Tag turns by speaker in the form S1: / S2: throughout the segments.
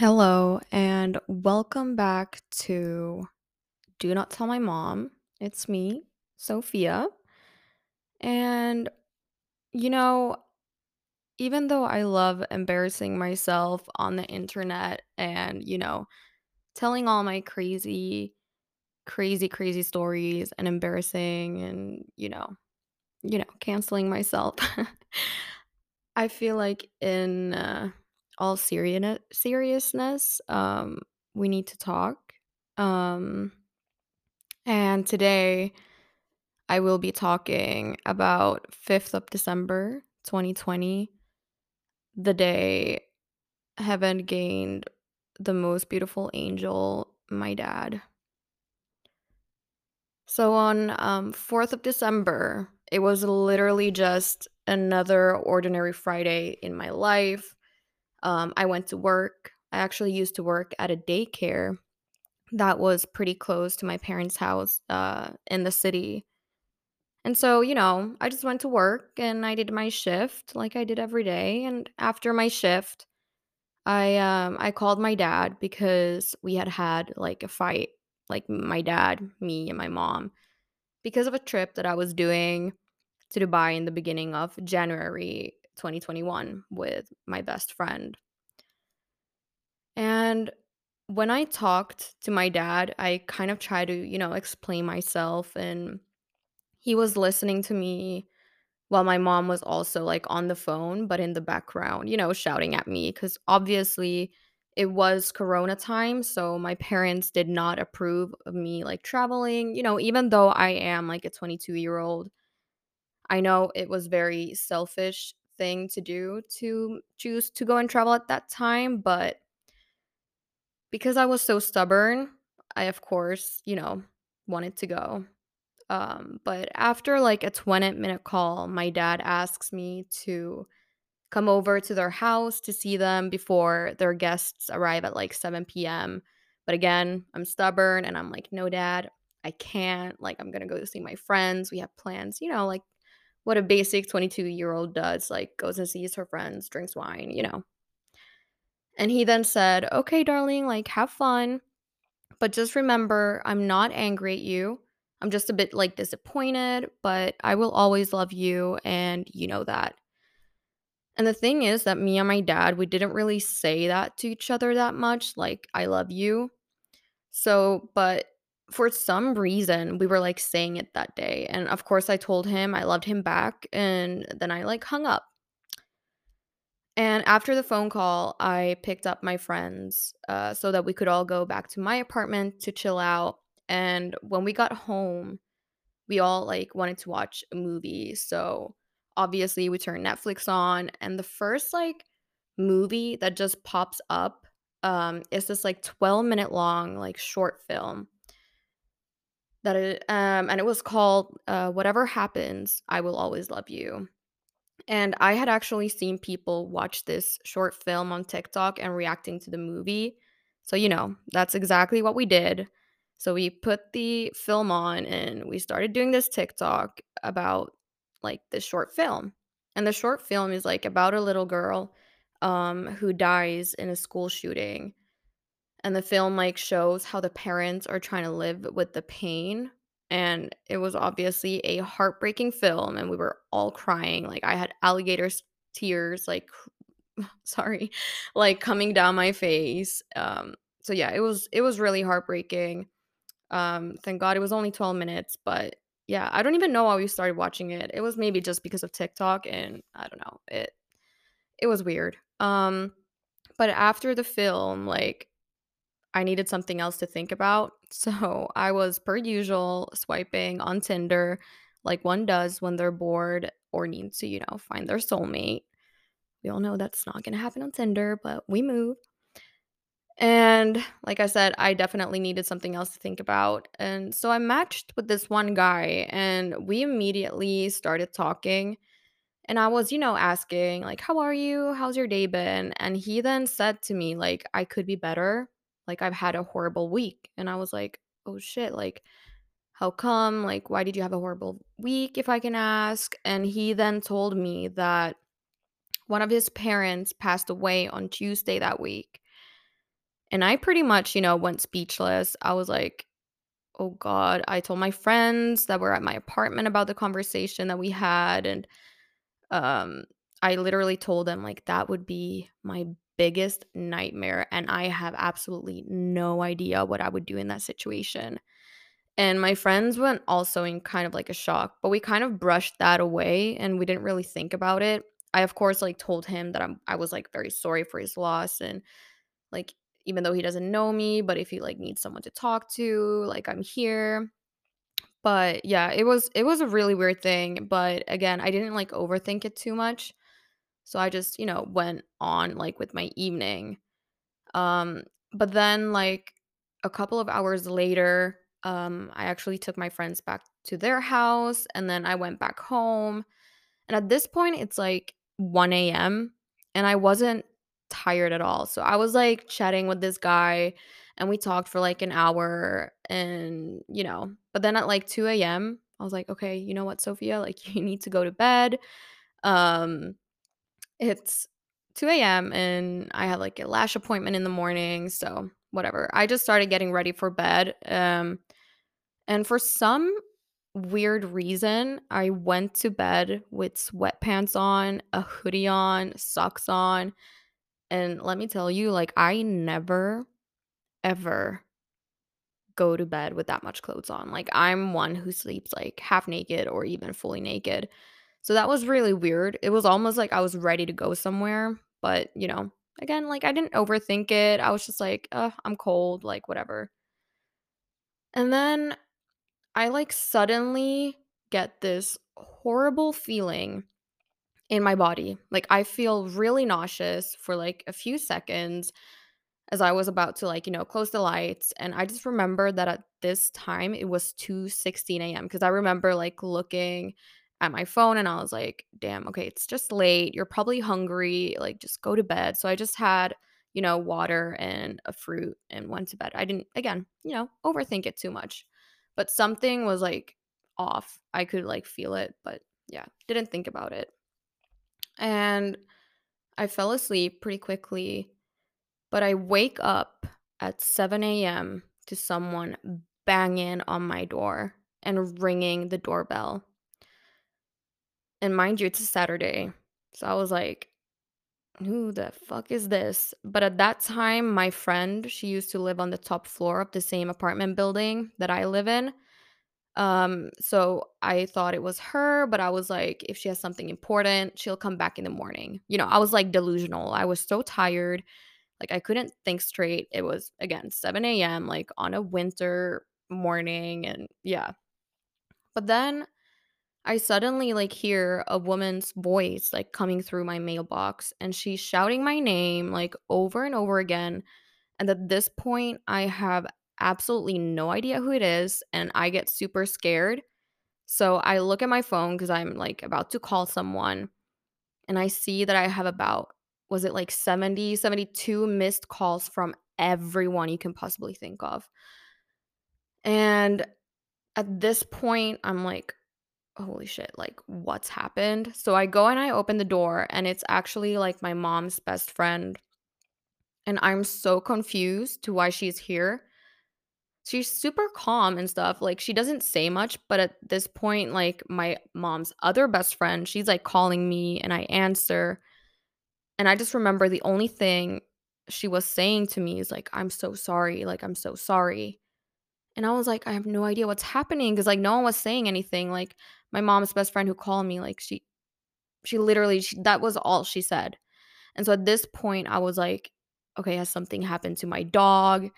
S1: Hello, and welcome back to Do Not Tell My Mom. It's me, Sophia. And, you know, even though I love embarrassing myself on the internet and, you know, telling all my crazy, crazy, crazy stories and embarrassing and, you know, you know, canceling myself, I feel like in uh, all serious seriousness, um, we need to talk. Um, And today I will be talking about 5th of December 2020, the day heaven gained the most beautiful angel, my dad. So on um, 4th of December, it was literally just another ordinary Friday in my life. Um, I went to work. I actually used to work at a daycare that was pretty close to my parents' house uh, in the city. And so, you know, I just went to work and I did my shift like I did every day. And after my shift, I um I called my dad because we had had like a fight, like my dad, me and my mom, because of a trip that I was doing to Dubai in the beginning of January 2021 with my best friend. And when I talked to my dad, I kind of tried to, you know, explain myself and he was listening to me While my mom was also, like, on the phone, but in the background, you know, shouting at me because obviously it was corona time, so my parents did not approve of me, like, traveling, you know, even though I am, like, a twenty-two-year-old. I know it was very selfish thing to do to choose to go and travel at that time, but because I was so stubborn, I, of course, you know, wanted to go. Um, but after, like, a twenty-minute call, my dad asks me to come over to their house to see them before their guests arrive at like 7 p.m. But again, I'm stubborn and I'm like, no, dad, I can't. Like, I'm going to go see my friends. We have plans, you know, like what a basic 22 year old does, like goes and sees her friends, drinks wine, you know. And he then said, okay, darling, like have fun. But just remember, I'm not angry at you. I'm just a bit like disappointed, but I will always love you. And you know that. And the thing is that me and my dad, we didn't really say that to each other that much, like, I love you. So, but for some reason, we were like saying it that day. And of course, I told him I loved him back. And then I like hung up. And after the phone call, I picked up my friends uh, so that we could all go back to my apartment to chill out. And when we got home, we all like wanted to watch a movie. So obviously we turned Netflix on and the first like movie that just pops up um is this like 12 minute long like short film that it um and it was called uh whatever happens I will always love you. And I had actually seen people watch this short film on TikTok and reacting to the movie. So, you know, that's exactly what we did. So, we put the film on and we started doing this TikTok about like this short film. And the short film is like about a little girl um who dies in a school shooting. And the film like shows how the parents are trying to live with the pain and it was obviously a heartbreaking film and we were all crying like i had alligators tears like sorry like coming down my face um so yeah it was it was really heartbreaking. Um thank god it was only 12 minutes but yeah i don't even know why we started watching it. It was maybe just because of tiktok and i don't know it it was weird. Um but after the film like I needed something else to think about. So I was, per usual, swiping on Tinder like one does when they're bored or need to, you know, find their soulmate. We all know that's not going to happen on Tinder, but we move. And like I said, I definitely needed something else to think about. And so I matched with this one guy and we immediately started talking. And I was, you know, asking, like, how are you? How's your day been? And he then said to me, like, I could be better. Like, I've had a horrible week. And I was like, oh shit, like, how come? Like, why did you have a horrible week, if I can ask? And he then told me that one of his parents passed away on Tuesday that week. And I pretty much, you know, went speechless. I was like, "Oh god." I told my friends that were at my apartment about the conversation that we had, and, um, I literally told them, like, that would be my biggest nightmare, and I have absolutely no idea what I would do in that situation. And my friends went also in kind of like a shock, but we kind of brushed that away and we didn't really think about it. I of course like told him that I'm I was like very sorry for his loss and like even though he doesn't know me, but if he like needs someone to talk to, like I'm here. But yeah, it was it was a really weird thing, but again, I didn't like overthink it too much. So I just, you know, went on like with my evening. Um, but then like a couple of hours later, um, I actually took my friends back to their house and then I went back home. And at this point, it's like 1 a.m. and I wasn't tired at all. So I was like chatting with this guy and we talked for like an hour and, you know, but then at like 2 a.m., I was like, okay, you know what, Sophia? Like, you need to go to bed. Um, it's 2 AM and I had, like, a lash appointment in the morning, so whatever. I just started getting ready for bed, um, and for some weird reason, I went to bed with sweatpants on, a hoodie on, socks on, and let me tell you, like, I never, ever go to bed with that much clothes on. Like, I'm one who sleeps, like, half naked or even fully naked. So that was really weird. It was almost like I was ready to go somewhere, but, you know, again, like, I didn't overthink it. I was just like, "Ugh, I'm cold," like, whatever. And then I, like, suddenly get this horrible feeling in my body. Like, I feel really nauseous for, like, a few seconds as I was about to like, you know, close the lights. And I just remember that at this time it was 2:16 a.m. because I remember like looking at my phone and I was like, damn, okay, it's just late. You're probably hungry. Like, just go to bed. So I just had, you know, water and a fruit and went to bed. I didn't, again, you know, overthink it too much. But something was like off. I could like feel it, but yeah, didn't think about it. And I fell asleep pretty quickly but I wake up at 7 AM to someone banging on my door and ringing the doorbell. And mind you, it's a Saturday. So I was like, who the fuck is this? But at that time, my friend, she used to live on the top floor of the same apartment building that I live in. Um, so I thought it was her, but I was like, if she has something important, she'll come back in the morning. You know, I was like delusional. I was so tired. Like, I couldn't think straight. It was, again, 7 AM, like, on a winter morning, and yeah. But then I suddenly, like, hear a woman's voice, like, coming through my mailbox, and she's shouting my name, like, over and over again, and at this point, I have absolutely no idea who it is, and I get super scared. So I look at my phone because I'm, like, about to call someone, and I see that I have about was it like 70, 72 missed calls from everyone you can possibly think of. And at this point, I'm like, holy shit, like what's happened? So I go and I open the door, and it's actually like my mom's best friend. And I'm so confused to why she's here. She's super calm and stuff. Like she doesn't say much, but at this point, like my mom's other best friend, she's like calling me and I answer. And I just remember the only thing she was saying to me is like, "I'm so sorry, like, I'm so sorry." And I was like, "I have no idea what's happening because like, no one was saying anything, like, my mom's best friend who called me, like, she she literally she that was all she said. And so at this point, I was like, "Okay, has something happened to my dog?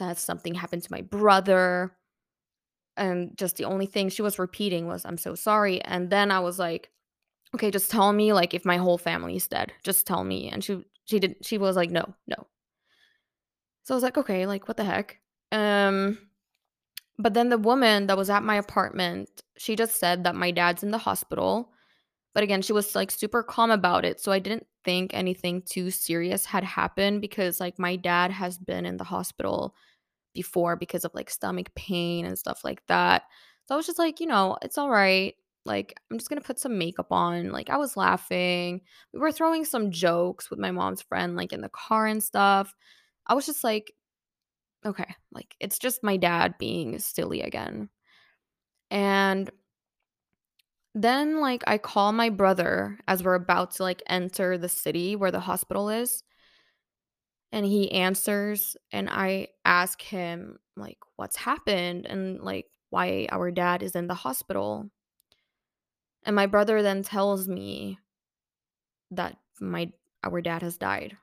S1: Has something happened to my brother?" And just the only thing she was repeating was, "I'm so sorry." And then I was like Okay, just tell me, like, if my whole family is dead. Just tell me. And she she did she was like, "No, no." So I was like, "Okay, like, what the heck?" Um, but then the woman that was at my apartment, she just said that my dad's in the hospital. But again, she was, like, super calm about it, so I didn't think anything too serious had happened because, like, my dad has been in the hospital before because of, like, stomach pain and stuff like that. So I was just like, you know, "It's alright." Like, I'm just gonna put some makeup on. Like, I was laughing. We were throwing some jokes with my mom's friend, like in the car and stuff. I was just like, okay, like it's just my dad being silly again. And then like I call my brother as we're about to like enter the city where the hospital is and he answers and I ask him like what's happened and like why our dad is in the hospital. And my brother then tells me that my our dad has died.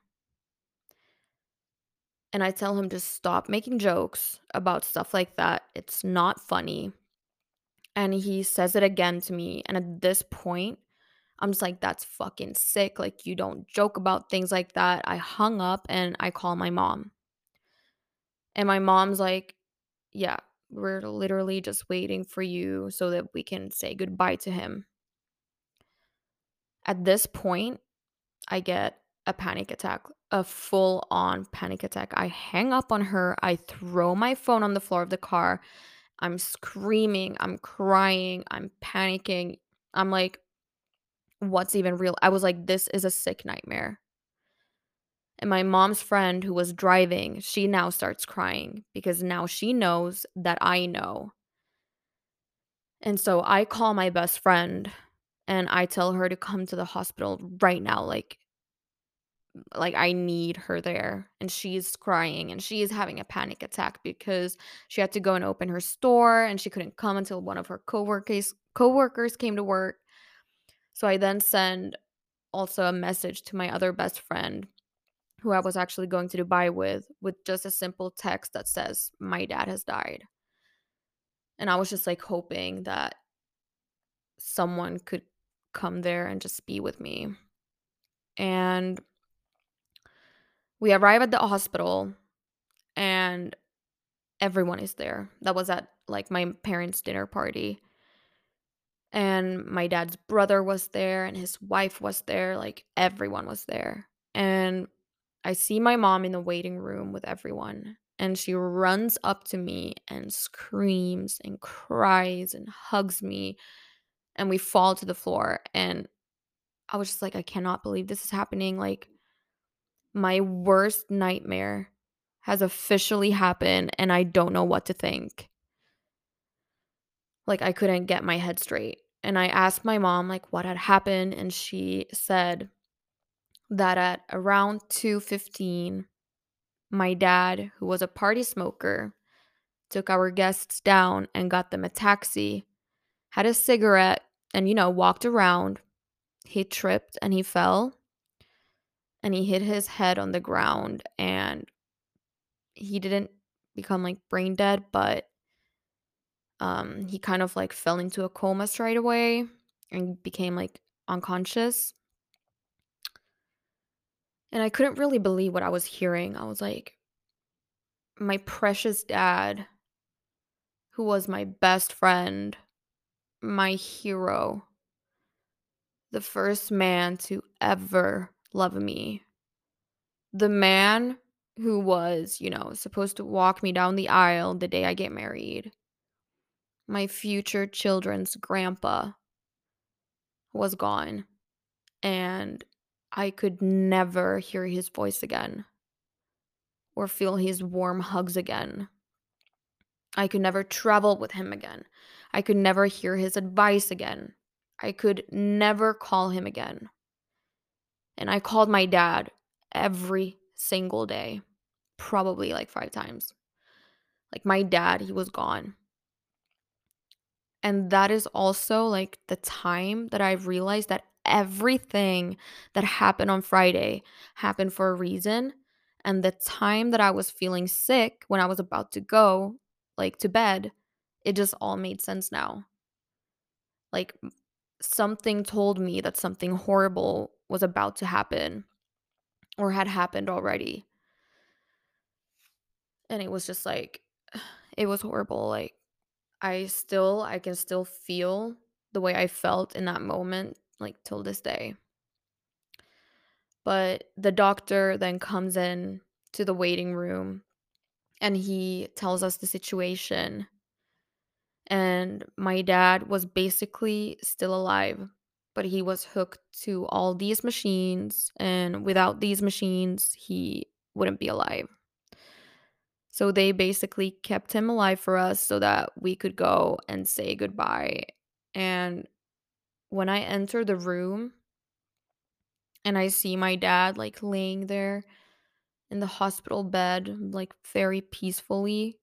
S1: And I tell him to stop making jokes about stuff like that. It's not funny. And he says it again to me. And at this point, I'm just like, that's fucking sick. Like, you don't joke about things like that. I hung up and I call my mom. And my mom's like, yeah, we're literally just waiting for you so that we can say goodbye to him. At this point, I get a panic attack, a full on panic attack. I hang up on her. I throw my phone on the floor of the car. I'm screaming. I'm crying. I'm panicking. I'm like, what's even real? I was like, this is a sick nightmare. And my mom's friend who was driving, she now starts crying because now she knows that I know. And so I call my best friend and I tell her to come to the hospital right now. Like, like I need her there and she's crying and she is having a panic attack because she had to go and open her store and she couldn't come until one of her coworkers coworkers came to work. So I then send also a message to my other best friend who I was actually going to Dubai with with just a simple text that says my dad has died. And I was just like hoping that someone could come there and just be with me. And we arrive at the hospital and everyone is there. That was at like my parents' dinner party. And my dad's brother was there and his wife was there. Like everyone was there. And I see my mom in the waiting room with everyone. And she runs up to me and screams and cries and hugs me. And we fall to the floor. And I was just like, I cannot believe this is happening. Like, my worst nightmare has officially happened and I don't know what to think. Like I couldn't get my head straight. And I asked my mom like what had happened and she said that at around 2:15 my dad, who was a party smoker, took our guests down and got them a taxi, had a cigarette and you know walked around. He tripped and he fell and he hit his head on the ground and he didn't become like brain dead, but um he kind of like fell into a coma straight away and became like unconscious. And I couldn't really believe what I was hearing. I was like, my precious dad, who was my best friend, my hero, the first man to ever love me, the man who was, you know, supposed to walk me down the aisle the day I get married, my future children's grandpa was gone. And I could never hear his voice again or feel his warm hugs again. I could never travel with him again. I could never hear his advice again. I could never call him again. And I called my dad every single day, probably like five times. Like my dad, he was gone. And that is also like the time that I realized that everything that happened on Friday happened for a reason. And the time that I was feeling sick when I was about to go, like to bed, it just all made sense now. Like something told me that something horrible was about to happen or had happened already. And it was just like, it was horrible. Like, I still, I can still feel the way I felt in that moment, like till this day. But the doctor then comes in to the waiting room and he tells us the situation. And my dad was basically still alive, but he was hooked to all these machines. And without these machines, he wouldn't be alive. So they basically kept him alive for us so that we could go and say goodbye. And when I enter the room and I see my dad like laying there in the hospital bed, like very peacefully,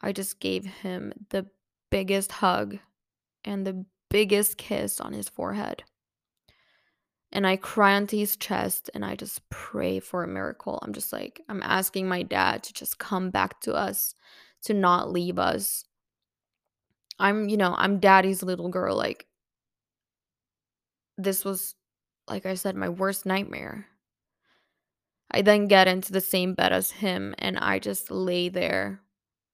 S1: I just gave him the biggest hug and the biggest kiss on his forehead. And I cry onto his chest and I just pray for a miracle. I'm just like, I'm asking my dad to just come back to us, to not leave us. I'm, you know, I'm daddy's little girl. Like, this was, like I said, my worst nightmare. I then get into the same bed as him and I just lay there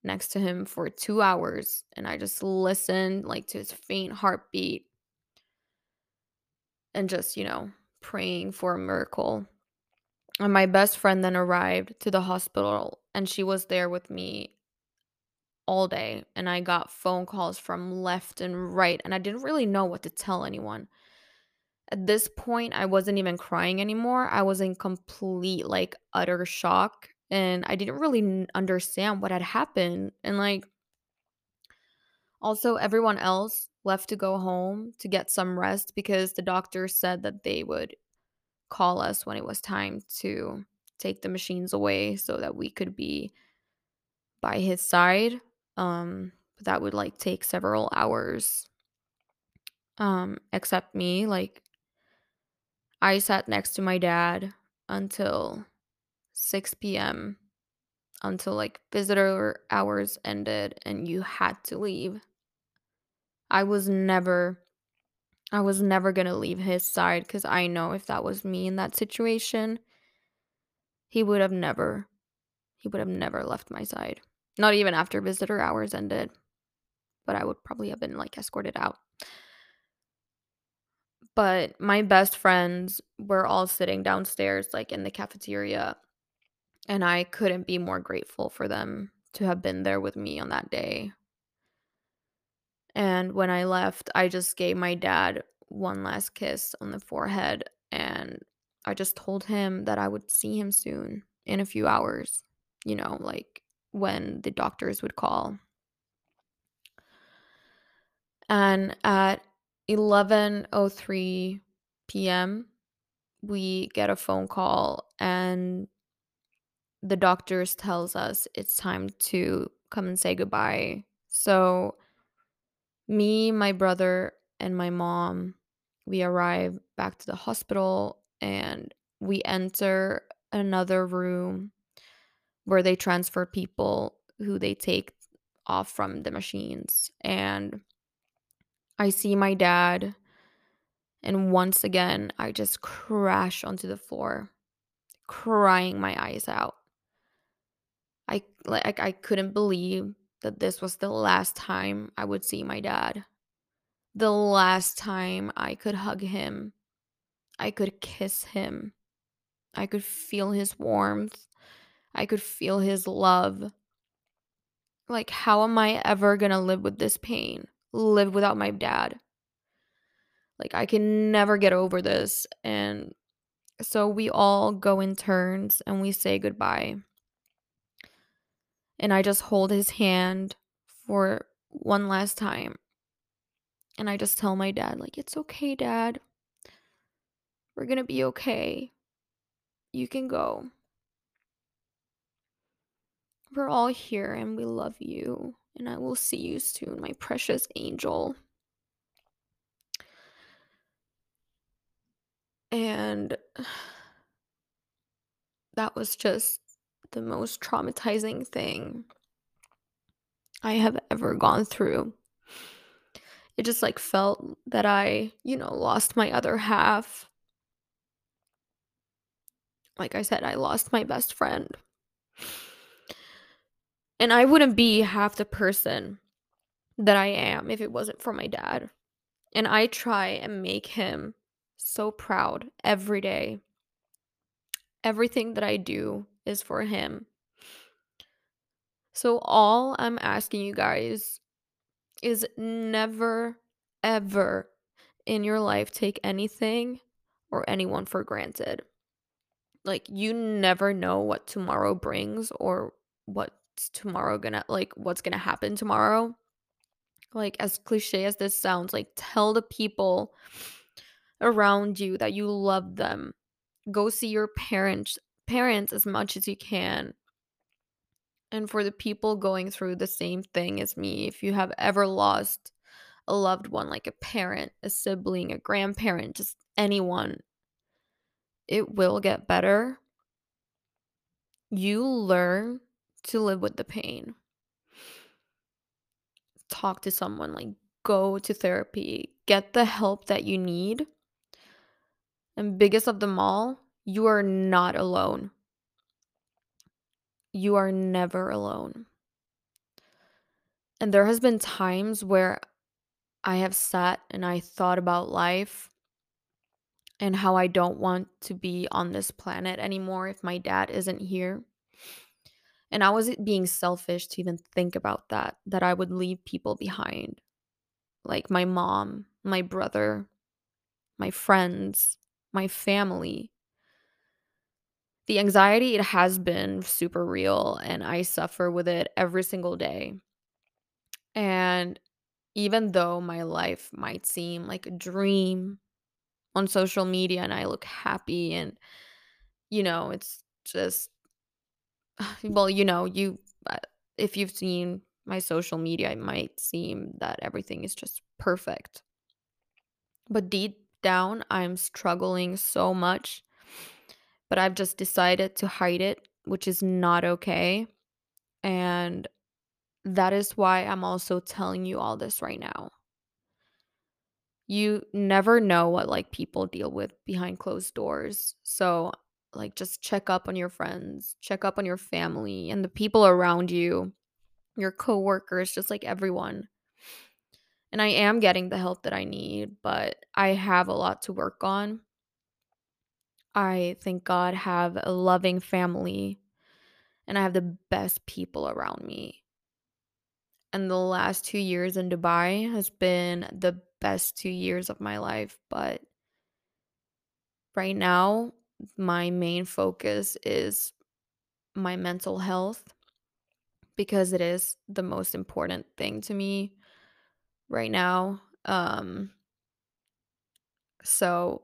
S1: next to him for two hours and I just listened like to his faint heartbeat and just, you know, praying for a miracle. And my best friend then arrived to the hospital and she was there with me all day. And I got phone calls from left and right. And I didn't really know what to tell anyone. At this point, I wasn't even crying anymore. I was in complete, like, utter shock. And I didn't really understand what had happened. And, like, also, everyone else left to go home to get some rest because the doctor said that they would call us when it was time to take the machines away so that we could be by his side. Um, but that would like take several hours. Um, except me, like I sat next to my dad until 6 p.m. until like visitor hours ended and you had to leave. I was never I was never going to leave his side cuz I know if that was me in that situation, he would have never he would have never left my side. Not even after visitor hours ended, but I would probably have been like escorted out. But my best friends were all sitting downstairs, like in the cafeteria, and I couldn't be more grateful for them to have been there with me on that day. And when I left, I just gave my dad one last kiss on the forehead and I just told him that I would see him soon in a few hours, you know, like when the doctors would call. And at 11:03 p.m., we get a phone call and the doctors tells us it's time to come and say goodbye. So me, my brother, and my mom, we arrive back to the hospital and we enter another room where they transfer people who they take off from the machines. And I see my dad, and once again, I just crash onto the floor, crying my eyes out. I like I couldn't believe that this was the last time I would see my dad. The last time I could hug him. I could kiss him. I could feel his warmth. I could feel his love. Like, how am I ever gonna live with this pain? Live without my dad? Like, I can never get over this. And so we all go in turns and we say goodbye. And I just hold his hand for one last time. And I just tell my dad, like, it's okay, dad. We're gonna be okay. You can go. We're all here and we love you. And I will see you soon, my precious angel. And that was just the most traumatizing thing I have ever gone through. It just like felt that I, you know, lost my other half. Like I said, I lost my best friend. And I wouldn't be half the person that I am if it wasn't for my dad. And I try and make him so proud every day. Everything that I do is for him. So, all I'm asking you guys is never, ever in your life take anything or anyone for granted. Like, you never know what tomorrow brings or what's tomorrow gonna like what's gonna happen tomorrow. Like as cliche as this sounds, like tell the people around you that you love them. Go see your parents parents as much as you can. And for the people going through the same thing as me, if you have ever lost a loved one like a parent, a sibling, a grandparent, just anyone, it will get better. You learn to live with the pain. Talk to someone, like go to therapy, get the help that you need. And biggest of them all, you are not alone. You are never alone. And there has been times where I have sat and I thought about life and how I don't want to be on this planet anymore if my dad isn't here. And I was being selfish to even think about that, that I would leave people behind, like my mom, my brother, my friends, my family. The anxiety, it has been super real, and I suffer with it every single day. And even though my life might seem like a dream on social media and I look happy and, you know, it's just, well, you know, you, uh, if you've seen my social media, it might seem that everything is just perfect. But deep down, I'm struggling so much, but I've just decided to hide it, which is not okay. And that is why I'm also telling you all this right now. You never know what like people deal with behind closed doors. So, like just check up on your friends, check up on your family and the people around you, your coworkers, just like everyone. And I am getting the help that I need, but I have a lot to work on. I thank God have a loving family and I have the best people around me. And the last 2 years in Dubai has been the best 2 years of my life, but right now my main focus is my mental health because it is the most important thing to me right now. Um so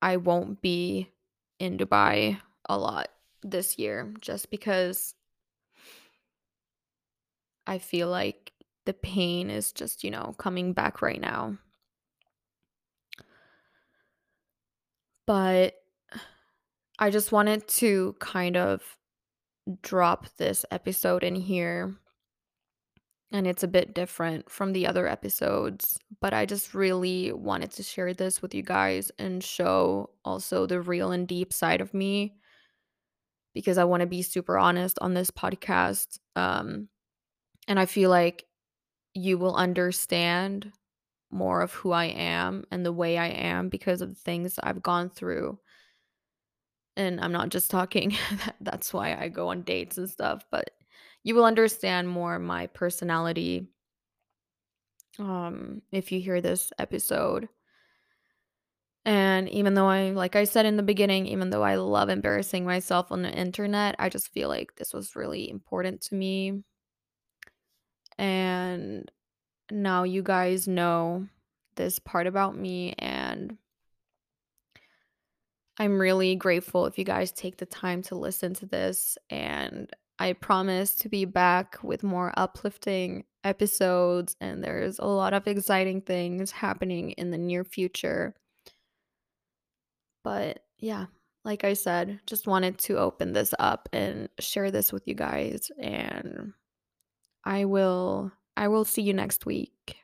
S1: I won't be in Dubai a lot this year just because I feel like the pain is just, you know, coming back right now. But I just wanted to kind of drop this episode in here. And it's a bit different from the other episodes, but I just really wanted to share this with you guys and show also the real and deep side of me because I want to be super honest on this podcast. Um, and I feel like you will understand more of who I am and the way I am because of the things I've gone through. And I'm not just talking, that's why I go on dates and stuff, but you will understand more my personality um if you hear this episode. And even though I like I said in the beginning, even though I love embarrassing myself on the internet, I just feel like this was really important to me. And now you guys know this part about me and I'm really grateful if you guys take the time to listen to this and I promise to be back with more uplifting episodes and there's a lot of exciting things happening in the near future. But yeah, like I said, just wanted to open this up and share this with you guys and I will I will see you next week.